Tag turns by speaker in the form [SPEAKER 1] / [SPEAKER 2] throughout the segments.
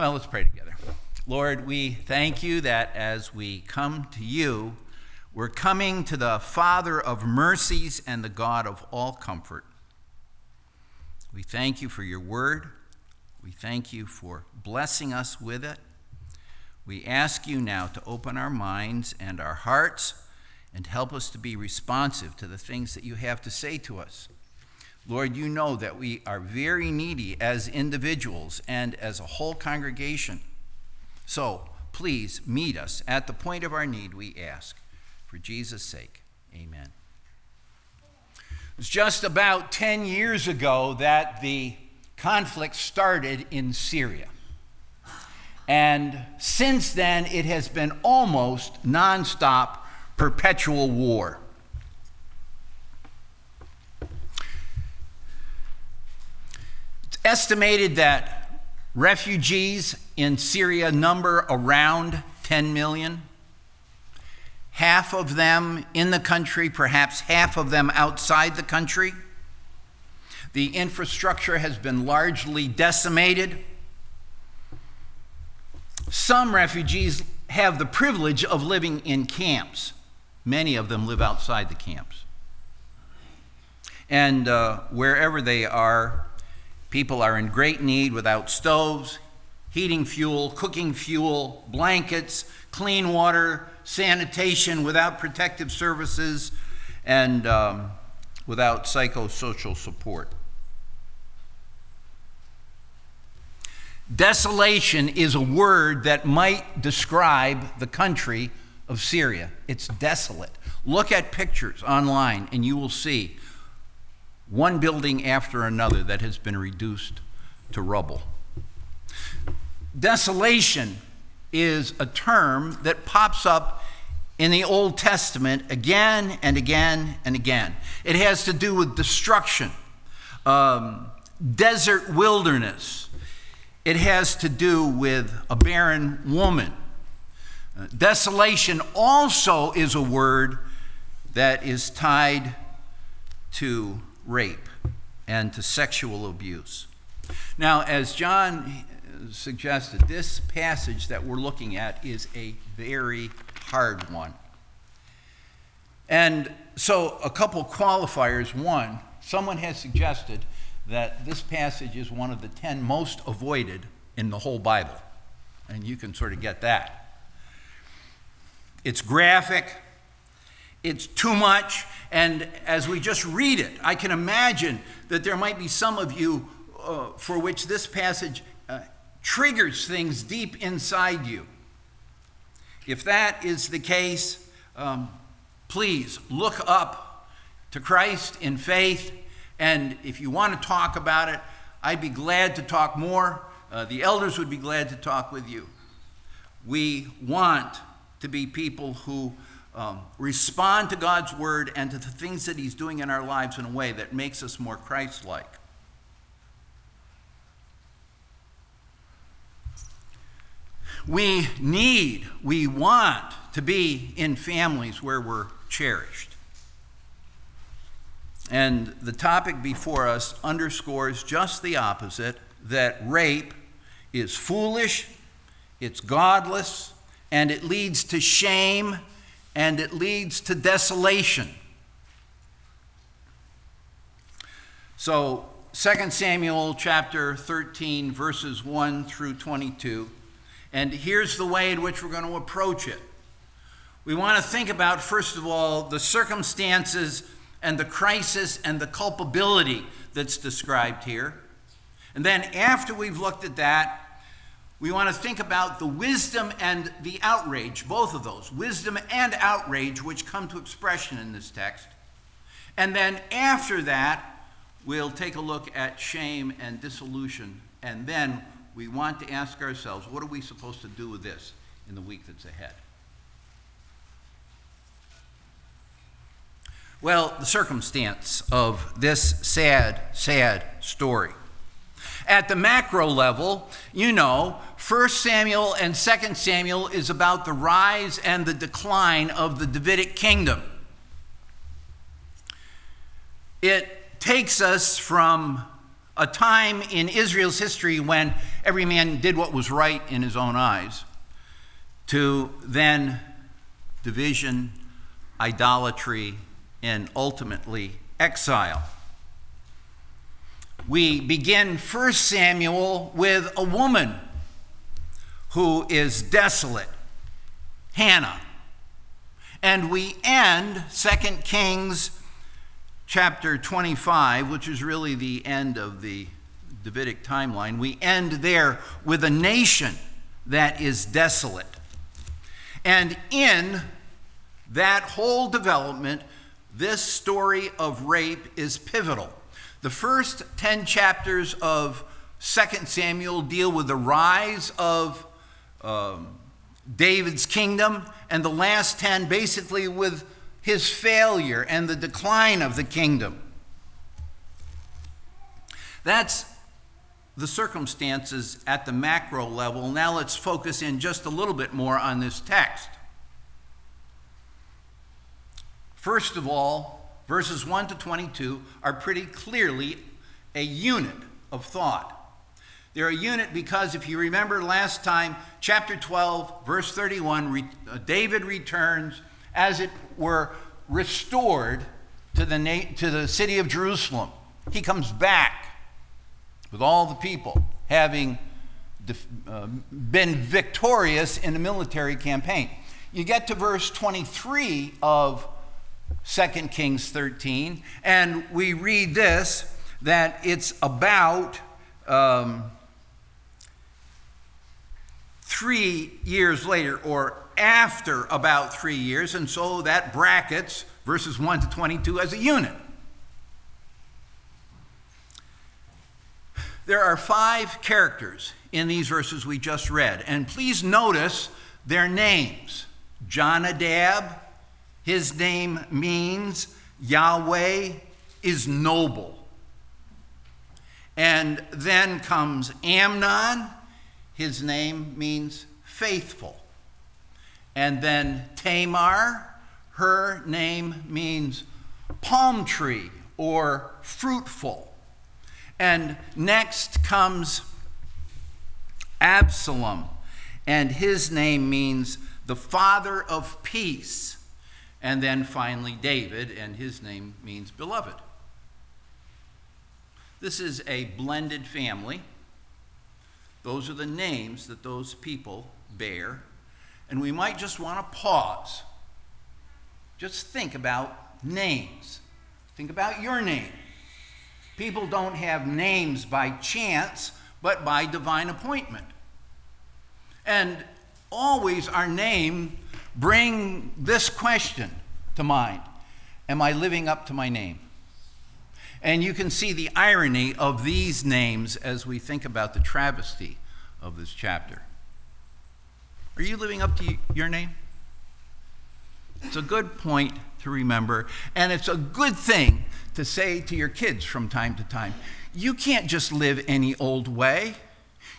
[SPEAKER 1] Well, let's pray together. Lord, we thank you that as we come to you, we're coming to the Father of mercies and the God of all comfort. We thank you for your word. We thank you for blessing us with it. We ask you now to open our minds and our hearts and help us to be responsive to the things that you have to say to us. Lord, you know that we are very needy as individuals and as a whole congregation. So please meet us at the point of our need, we ask. For Jesus' sake, amen. It was just about 10 years ago that the conflict started in Syria. And since then, it has been almost nonstop, perpetual war. Estimated that refugees in Syria number around 10 million. Half of them in the country, perhaps half of them outside the country. The infrastructure has been largely decimated. Some refugees have the privilege of living in camps. Many of them live outside the camps. And uh, wherever they are, people are in great need without stoves, heating fuel, cooking fuel, blankets, clean water, sanitation, without protective services, and um, without psychosocial support. Desolation is a word that might describe the country of Syria. It's desolate. Look at pictures online and you will see one building after another that has been reduced to rubble. Desolation is a term that pops up in the Old Testament again and again and again. It has to do with destruction, um, desert wilderness it has to do with a barren woman. Uh, desolation also is a word that is tied to rape and to sexual abuse. Now, as John suggested, this passage that we're looking at is a very hard one. And so, a couple qualifiers. One, someone has suggested that this passage is one of the 10 most avoided in the whole Bible. And you can sort of get that. It's graphic, it's too much, and as we just read it, I can imagine that there might be some of you uh, for which this passage uh, triggers things deep inside you. If that is the case, um, please look up to Christ in faith and if you want to talk about it, I'd be glad to talk more. Uh, the elders would be glad to talk with you. We want to be people who um, respond to God's word and to the things that He's doing in our lives in a way that makes us more Christ like. We need, we want to be in families where we're cherished. And the topic before us underscores just the opposite that rape is foolish, it's godless, and it leads to shame and it leads to desolation. So, 2 Samuel chapter 13, verses 1 through 22. And here's the way in which we're going to approach it. We want to think about, first of all, the circumstances and the crisis and the culpability that's described here. And then, after we've looked at that, we want to think about the wisdom and the outrage, both of those, wisdom and outrage, which come to expression in this text. And then, after that, we'll take a look at shame and desolation. And then we want to ask ourselves, what are we supposed to do with this in the week that's ahead? Well, the circumstance of this sad, sad story. At the macro level, you know, 1 Samuel and 2 Samuel is about the rise and the decline of the Davidic kingdom. It takes us from a time in Israel's history when every man did what was right in his own eyes, to then division, idolatry, and ultimately exile. We begin 1 Samuel with a woman who is desolate, Hannah. And we end 2 Kings chapter 25, which is really the end of the Davidic timeline. We end there with a nation that is desolate. And in that whole development, this story of rape is pivotal. The first 10 chapters of 2 Samuel deal with the rise of um, David's kingdom, and the last 10 basically with his failure and the decline of the kingdom. That's the circumstances at the macro level. Now let's focus in just a little bit more on this text. First of all, verses 1 to 22 are pretty clearly a unit of thought. They're a unit because if you remember last time, chapter 12, verse 31, re, uh, David returns, as it were, restored to the, na- to the city of Jerusalem. He comes back with all the people, having def- uh, been victorious in a military campaign. You get to verse 23 of 2 Kings 13, and we read this that it's about um, three years later, or after about three years, and so that brackets verses 1 to 22 as a unit. There are five characters in these verses we just read, and please notice their names. Jonadab, his name means Yahweh is noble. And then comes Amnon, his name means faithful. And then Tamar, her name means palm tree or fruitful. And next comes Absalom, and his name means the father of peace. And then finally, David, and his name means beloved. This is a blended family. Those are the names that those people bear. And we might just want to pause. Just think about names. Think about your name. People don't have names by chance, but by divine appointment. And always our name bring this question to mind Am I living up to my name? And you can see the irony of these names as we think about the travesty of this chapter. Are you living up to your name? It's a good point to remember, and it's a good thing to say to your kids from time to time. You can't just live any old way.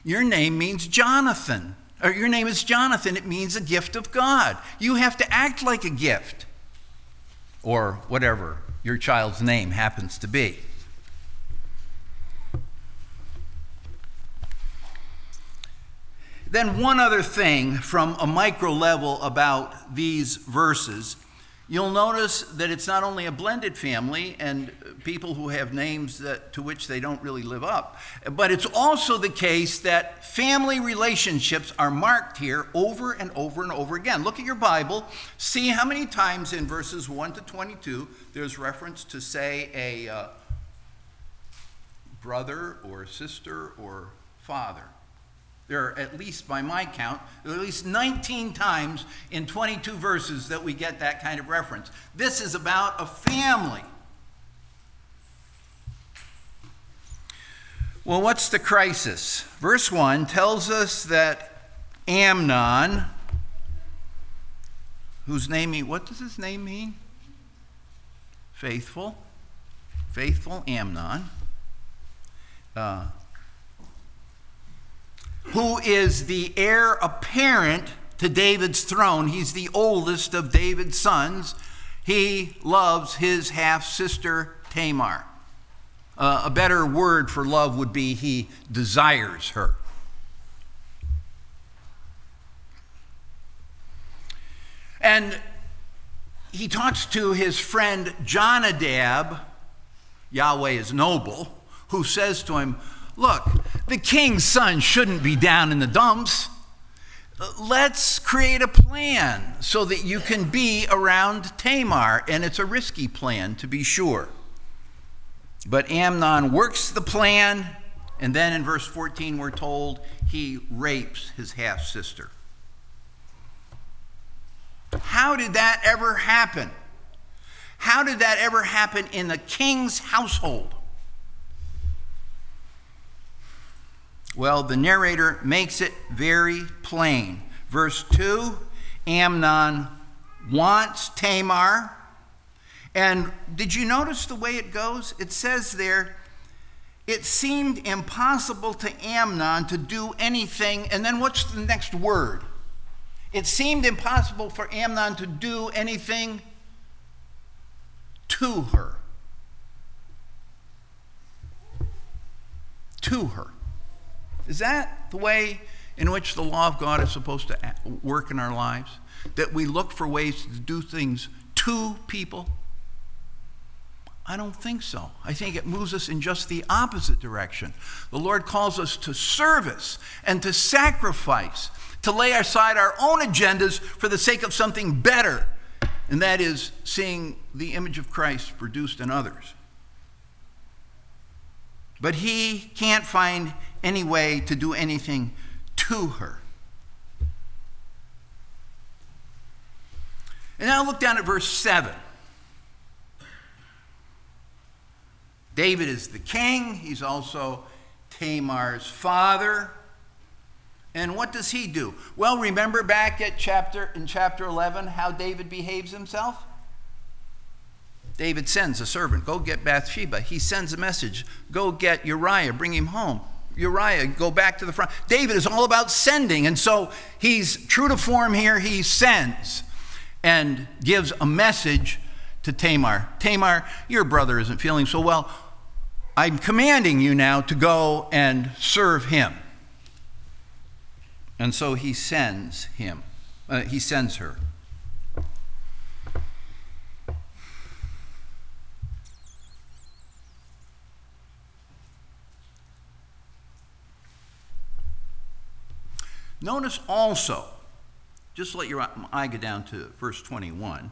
[SPEAKER 1] Your name means Jonathan, or your name is Jonathan. It means a gift of God. You have to act like a gift, or whatever your child's name happens to be. Then, one other thing from a micro level about these verses. You'll notice that it's not only a blended family and people who have names that, to which they don't really live up, but it's also the case that family relationships are marked here over and over and over again. Look at your Bible, see how many times in verses 1 to 22 there's reference to, say, a uh, brother or sister or father. There are at least, by my count, at least 19 times in 22 verses that we get that kind of reference. This is about a family. Well, what's the crisis? Verse 1 tells us that Amnon, whose name, what does his name mean? Faithful. Faithful Amnon. Uh, who is the heir apparent to David's throne. He's the oldest of David's sons. He loves his half sister Tamar. Uh, a better word for love would be he desires her. And he talks to his friend Jonadab, Yahweh is noble, who says to him, Look, the king's son shouldn't be down in the dumps. Let's create a plan so that you can be around Tamar. And it's a risky plan, to be sure. But Amnon works the plan, and then in verse 14, we're told he rapes his half sister. How did that ever happen? How did that ever happen in the king's household? Well, the narrator makes it very plain. Verse 2 Amnon wants Tamar. And did you notice the way it goes? It says there, it seemed impossible to Amnon to do anything. And then what's the next word? It seemed impossible for Amnon to do anything to her. To her. Is that the way in which the law of God is supposed to work in our lives? That we look for ways to do things to people? I don't think so. I think it moves us in just the opposite direction. The Lord calls us to service and to sacrifice to lay aside our own agendas for the sake of something better, and that is seeing the image of Christ produced in others. But he can't find any way to do anything to her. And now look down at verse 7. David is the king, he's also Tamar's father. And what does he do? Well, remember back at chapter in chapter 11 how David behaves himself? David sends a servant, go get Bathsheba. He sends a message, go get Uriah, bring him home. Uriah, go back to the front. David is all about sending, and so he's true to form here. He sends and gives a message to Tamar. Tamar, your brother isn't feeling so well. I'm commanding you now to go and serve him. And so he sends him, uh, he sends her. Notice also, just let your eye go down to verse 21,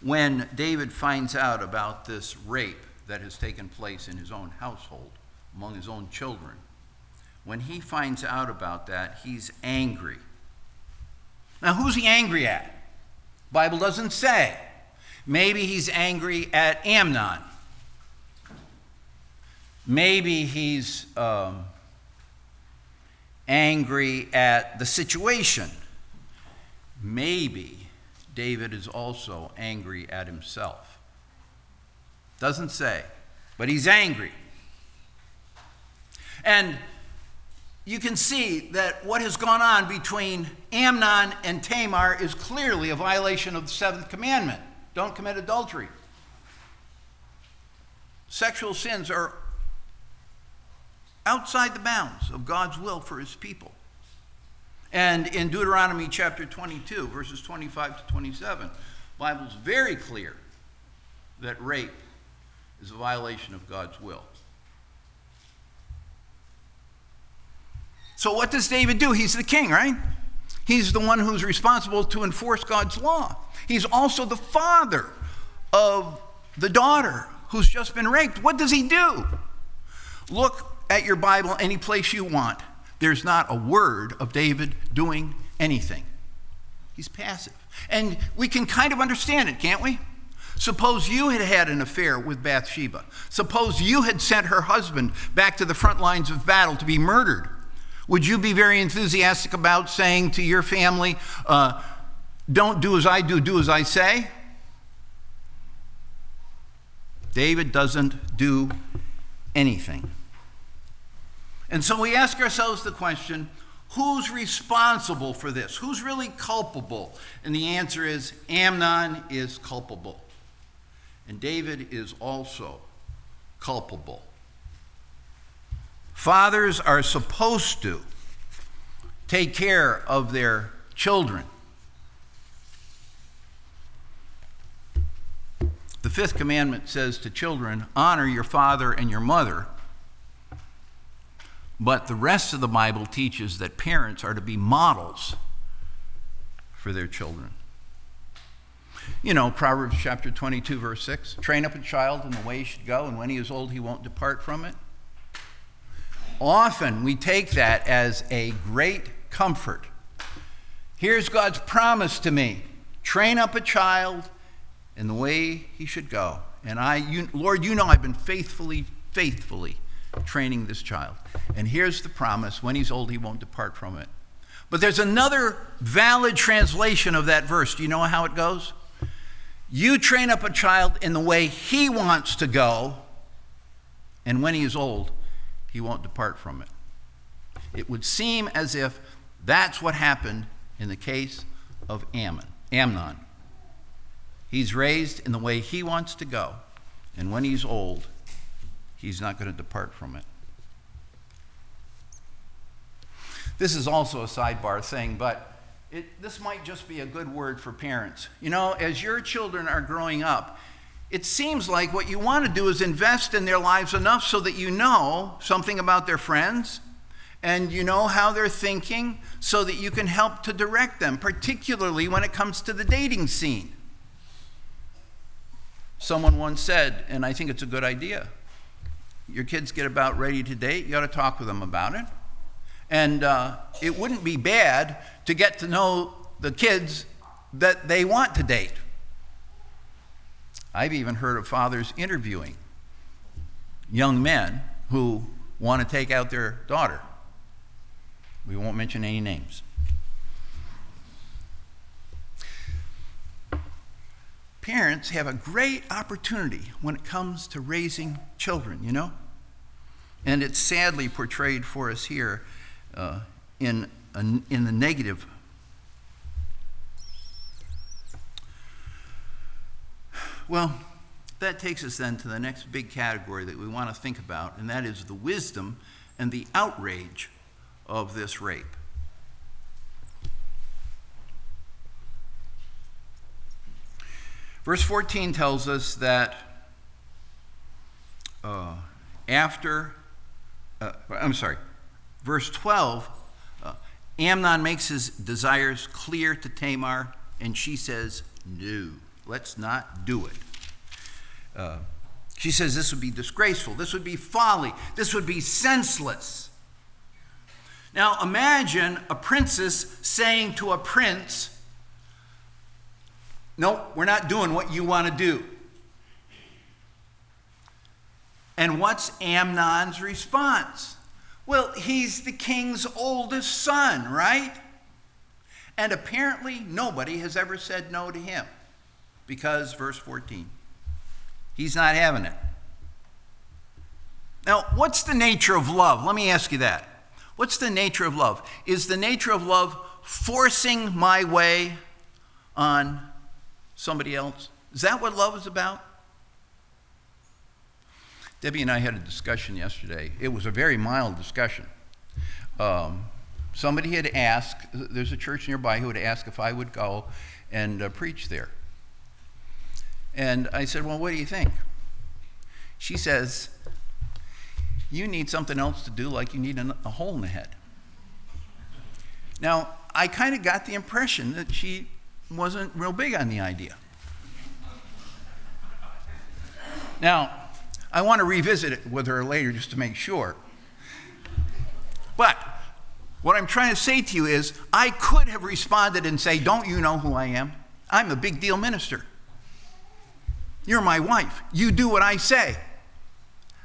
[SPEAKER 1] when David finds out about this rape that has taken place in his own household among his own children when he finds out about that, he's angry. Now, who's he angry at? Bible doesn't say. Maybe he's angry at Amnon. Maybe he's um, angry at the situation. Maybe David is also angry at himself. Doesn't say, but he's angry. And you can see that what has gone on between Amnon and Tamar is clearly a violation of the seventh commandment don't commit adultery. Sexual sins are outside the bounds of God's will for his people. And in Deuteronomy chapter 22, verses 25 to 27, the Bible is very clear that rape is a violation of God's will. So, what does David do? He's the king, right? He's the one who's responsible to enforce God's law. He's also the father of the daughter who's just been raped. What does he do? Look at your Bible any place you want. There's not a word of David doing anything. He's passive. And we can kind of understand it, can't we? Suppose you had had an affair with Bathsheba. Suppose you had sent her husband back to the front lines of battle to be murdered. Would you be very enthusiastic about saying to your family, uh, don't do as I do, do as I say? David doesn't do anything. And so we ask ourselves the question who's responsible for this? Who's really culpable? And the answer is Amnon is culpable. And David is also culpable. Fathers are supposed to take care of their children. The fifth commandment says to children, honor your father and your mother. But the rest of the Bible teaches that parents are to be models for their children. You know, Proverbs chapter 22, verse 6 train up a child in the way he should go, and when he is old, he won't depart from it. Often we take that as a great comfort. Here's God's promise to me train up a child in the way he should go. And I, you, Lord, you know I've been faithfully, faithfully training this child. And here's the promise when he's old, he won't depart from it. But there's another valid translation of that verse. Do you know how it goes? You train up a child in the way he wants to go, and when he is old, he won't depart from it. It would seem as if that's what happened in the case of Ammon, Amnon. He's raised in the way he wants to go, and when he's old, he's not going to depart from it. This is also a sidebar thing, but it, this might just be a good word for parents. You know, as your children are growing up, it seems like what you want to do is invest in their lives enough so that you know something about their friends and you know how they're thinking so that you can help to direct them, particularly when it comes to the dating scene. Someone once said, and I think it's a good idea your kids get about ready to date, you ought to talk with them about it. And uh, it wouldn't be bad to get to know the kids that they want to date. I've even heard of fathers interviewing young men who want to take out their daughter. We won't mention any names. Parents have a great opportunity when it comes to raising children, you know? And it's sadly portrayed for us here uh, in, in the negative. Well, that takes us then to the next big category that we want to think about, and that is the wisdom and the outrage of this rape. Verse 14 tells us that uh, after, uh, I'm sorry, verse 12, uh, Amnon makes his desires clear to Tamar, and she says, No, let's not do it. Uh, she says this would be disgraceful, this would be folly, this would be senseless. Now imagine a princess saying to a prince, No, we're not doing what you want to do. And what's Amnon's response? Well, he's the king's oldest son, right? And apparently nobody has ever said no to him because, verse 14, he's not having it. Now, what's the nature of love? Let me ask you that. What's the nature of love? Is the nature of love forcing my way on somebody else? Is that what love is about? Debbie and I had a discussion yesterday. It was a very mild discussion. Um, somebody had asked, there's a church nearby who had asked if I would go and uh, preach there. And I said, Well, what do you think? She says, You need something else to do like you need a, a hole in the head. Now, I kind of got the impression that she wasn't real big on the idea. Now, I want to revisit it with her later just to make sure. But what I'm trying to say to you is, I could have responded and say, Don't you know who I am? I'm a big deal minister. You're my wife. You do what I say.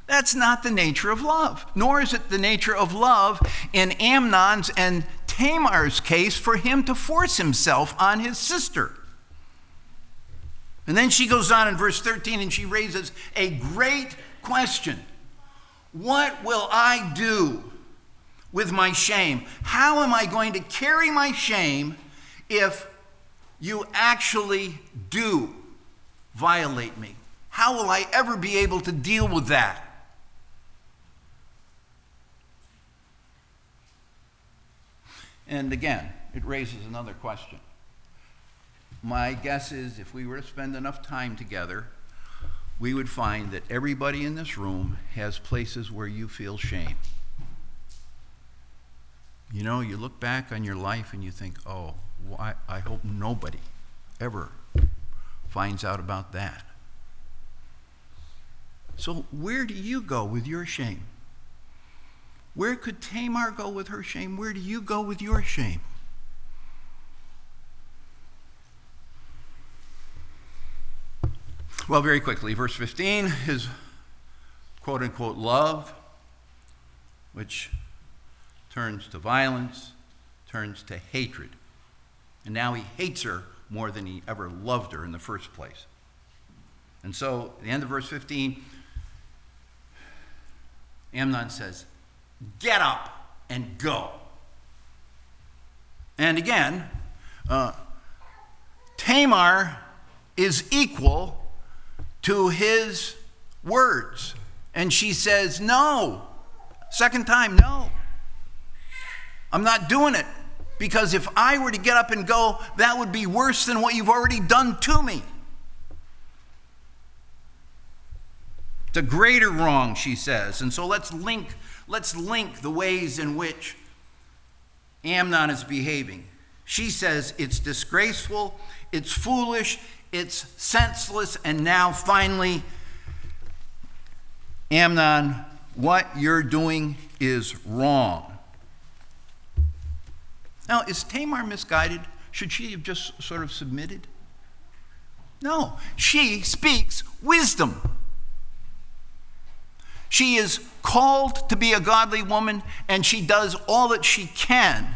[SPEAKER 1] That's not the nature of love, nor is it the nature of love in Amnon's and Tamar's case for him to force himself on his sister. And then she goes on in verse 13 and she raises a great question What will I do with my shame? How am I going to carry my shame if you actually do violate me? How will I ever be able to deal with that? And again, it raises another question my guess is if we were to spend enough time together, we would find that everybody in this room has places where you feel shame. You know, you look back on your life and you think, oh, I hope nobody ever finds out about that. So, where do you go with your shame? Where could Tamar go with her shame? Where do you go with your shame? Well, very quickly, verse 15 his quote unquote love, which turns to violence, turns to hatred. And now he hates her more than he ever loved her in the first place. And so, at the end of verse 15, Amnon says, Get up and go. And again, uh, Tamar is equal to his words. And she says, No. Second time, no. I'm not doing it. Because if I were to get up and go, that would be worse than what you've already done to me. It's a greater wrong, she says. And so let's link, let's link the ways in which Amnon is behaving. She says it's disgraceful, it's foolish, it's senseless, and now finally, Amnon, what you're doing is wrong. Now, is Tamar misguided? Should she have just sort of submitted? No, she speaks wisdom. She is called to be a godly woman, and she does all that she can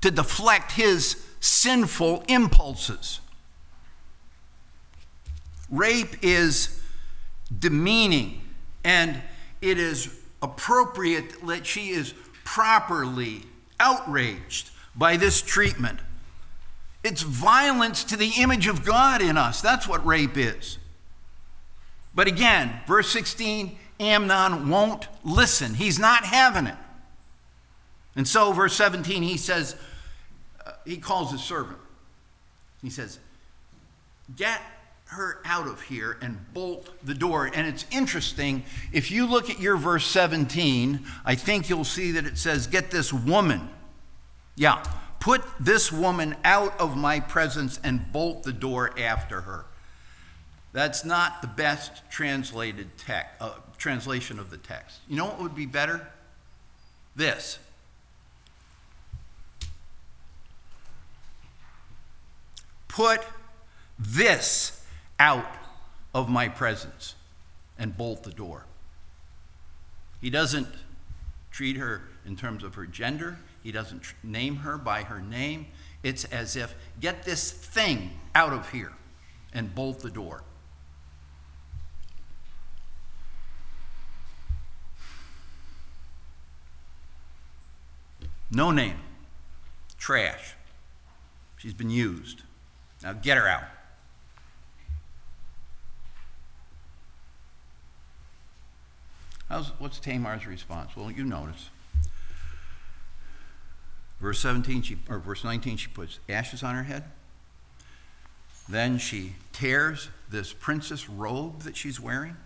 [SPEAKER 1] to deflect his sinful impulses. Rape is demeaning, and it is appropriate that she is properly outraged by this treatment. It's violence to the image of God in us. That's what rape is. But again, verse 16 Amnon won't listen. He's not having it. And so, verse 17, he says, uh, he calls his servant. He says, Get her out of here and bolt the door. And it's interesting, if you look at your verse 17, I think you'll see that it says, Get this woman. Yeah, put this woman out of my presence and bolt the door after her. That's not the best translated text, uh, translation of the text. You know what would be better? This. Put this out of my presence and bolt the door. He doesn't treat her in terms of her gender, he doesn't tr- name her by her name. It's as if, get this thing out of here and bolt the door. No name. Trash. She's been used. Now get her out. How's, what's Tamar's response? Well, you notice. Verse 17, she, or verse 19, she puts ashes on her head. Then she tears this princess robe that she's wearing.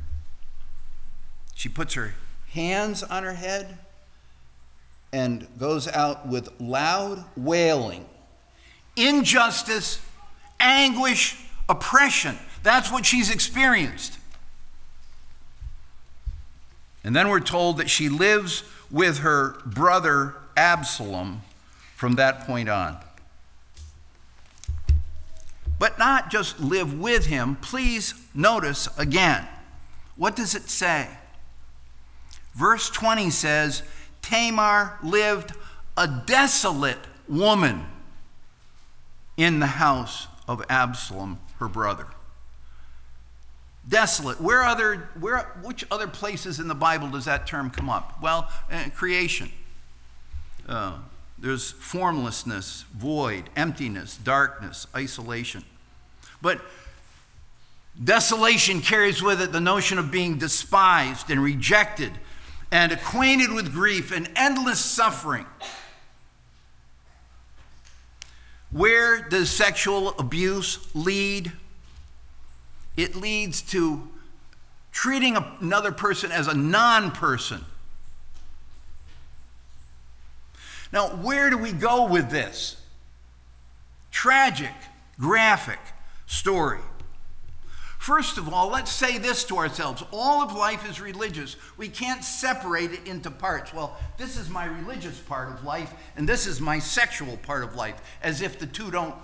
[SPEAKER 1] She puts her hands on her head and goes out with loud wailing. Injustice, anguish, oppression. That's what she's experienced. And then we're told that she lives with her brother Absalom from that point on. But not just live with him. Please notice again. What does it say? Verse 20 says Tamar lived a desolate woman in the house of Absalom, her brother desolate. Where other, where, which other places in the Bible does that term come up? Well, uh, creation. Uh, there's formlessness, void, emptiness, darkness, isolation. But desolation carries with it the notion of being despised and rejected and acquainted with grief and endless suffering. Where does sexual abuse lead? It leads to treating another person as a non person. Now, where do we go with this? Tragic, graphic story. First of all, let's say this to ourselves all of life is religious. We can't separate it into parts. Well, this is my religious part of life, and this is my sexual part of life, as if the two don't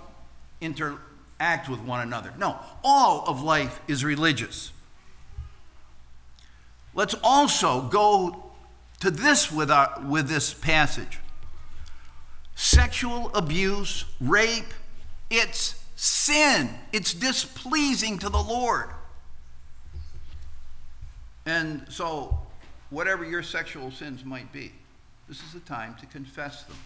[SPEAKER 1] interact with one another. No, all of life is religious. Let's also go to this with, our, with this passage sexual abuse, rape, it's sin. It's displeasing to the Lord. And so, whatever your sexual sins might be, this is the time to confess them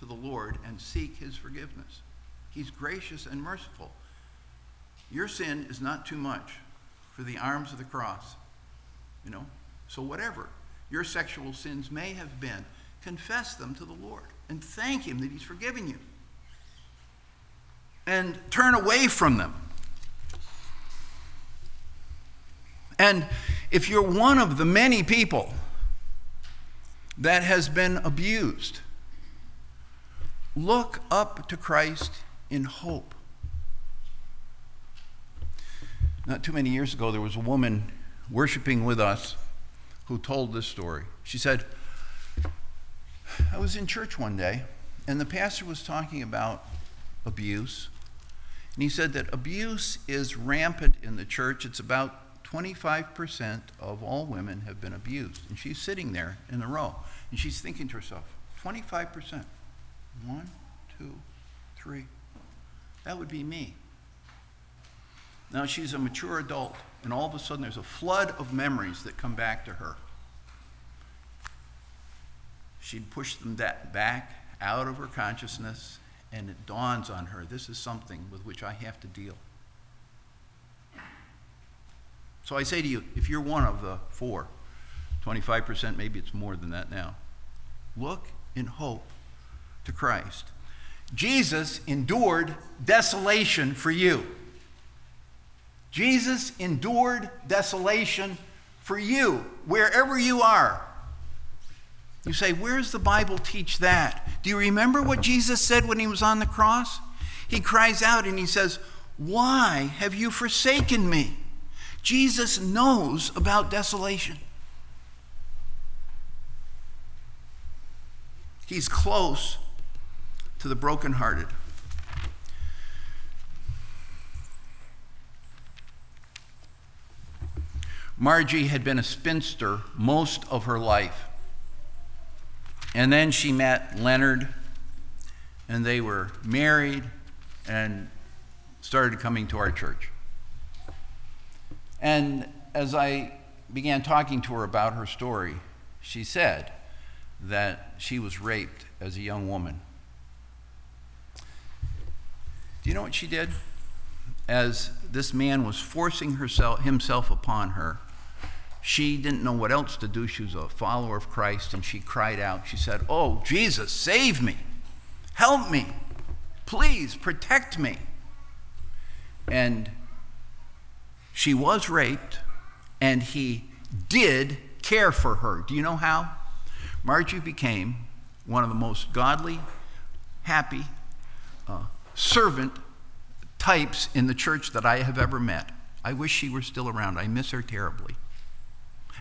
[SPEAKER 1] to the Lord and seek his forgiveness. He's gracious and merciful. Your sin is not too much for the arms of the cross. You know? So, whatever your sexual sins may have been, confess them to the Lord and thank him that he's forgiven you and turn away from them. And if you're one of the many people that has been abused, look up to Christ in hope. Not too many years ago, there was a woman worshiping with us who told this story. She said, I was in church one day, and the pastor was talking about abuse and he said that abuse is rampant in the church. It's about 25% of all women have been abused. And she's sitting there in the row, and she's thinking to herself, 25%. One, two, three. That would be me. Now she's a mature adult, and all of a sudden there's a flood of memories that come back to her. She'd pushed them back out of her consciousness and it dawns on her this is something with which I have to deal. So I say to you, if you're one of the four, 25%, maybe it's more than that now, look in hope to Christ. Jesus endured desolation for you. Jesus endured desolation for you, wherever you are. You say, Where does the Bible teach that? Do you remember what Jesus said when he was on the cross? He cries out and he says, Why have you forsaken me? Jesus knows about desolation. He's close to the brokenhearted. Margie had been a spinster most of her life. And then she met Leonard, and they were married and started coming to our church. And as I began talking to her about her story, she said that she was raped as a young woman. Do you know what she did? As this man was forcing herself, himself upon her, she didn't know what else to do. She was a follower of Christ, and she cried out. She said, Oh, Jesus, save me. Help me. Please protect me. And she was raped, and he did care for her. Do you know how? Margie became one of the most godly, happy, uh, servant types in the church that I have ever met. I wish she were still around. I miss her terribly.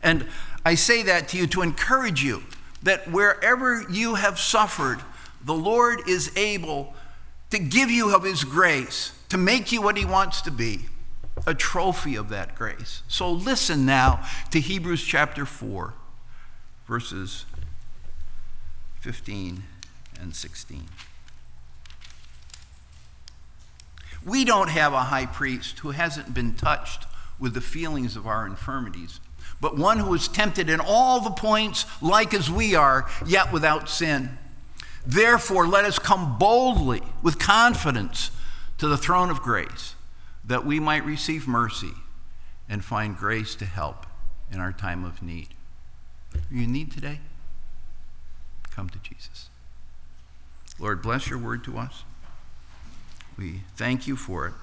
[SPEAKER 1] And I say that to you to encourage you that wherever you have suffered, the Lord is able to give you of His grace, to make you what He wants to be, a trophy of that grace. So listen now to Hebrews chapter 4, verses 15 and 16. We don't have a high priest who hasn't been touched with the feelings of our infirmities but one who is tempted in all the points like as we are, yet without sin. Therefore, let us come boldly with confidence to the throne of grace, that we might receive mercy and find grace to help in our time of need. You need today? Come to Jesus. Lord, bless your word to us. We thank you for it.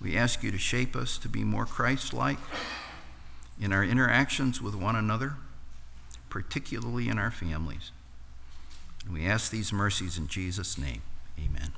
[SPEAKER 1] We ask you to shape us to be more Christ like in our interactions with one another, particularly in our families. We ask these mercies in Jesus' name. Amen.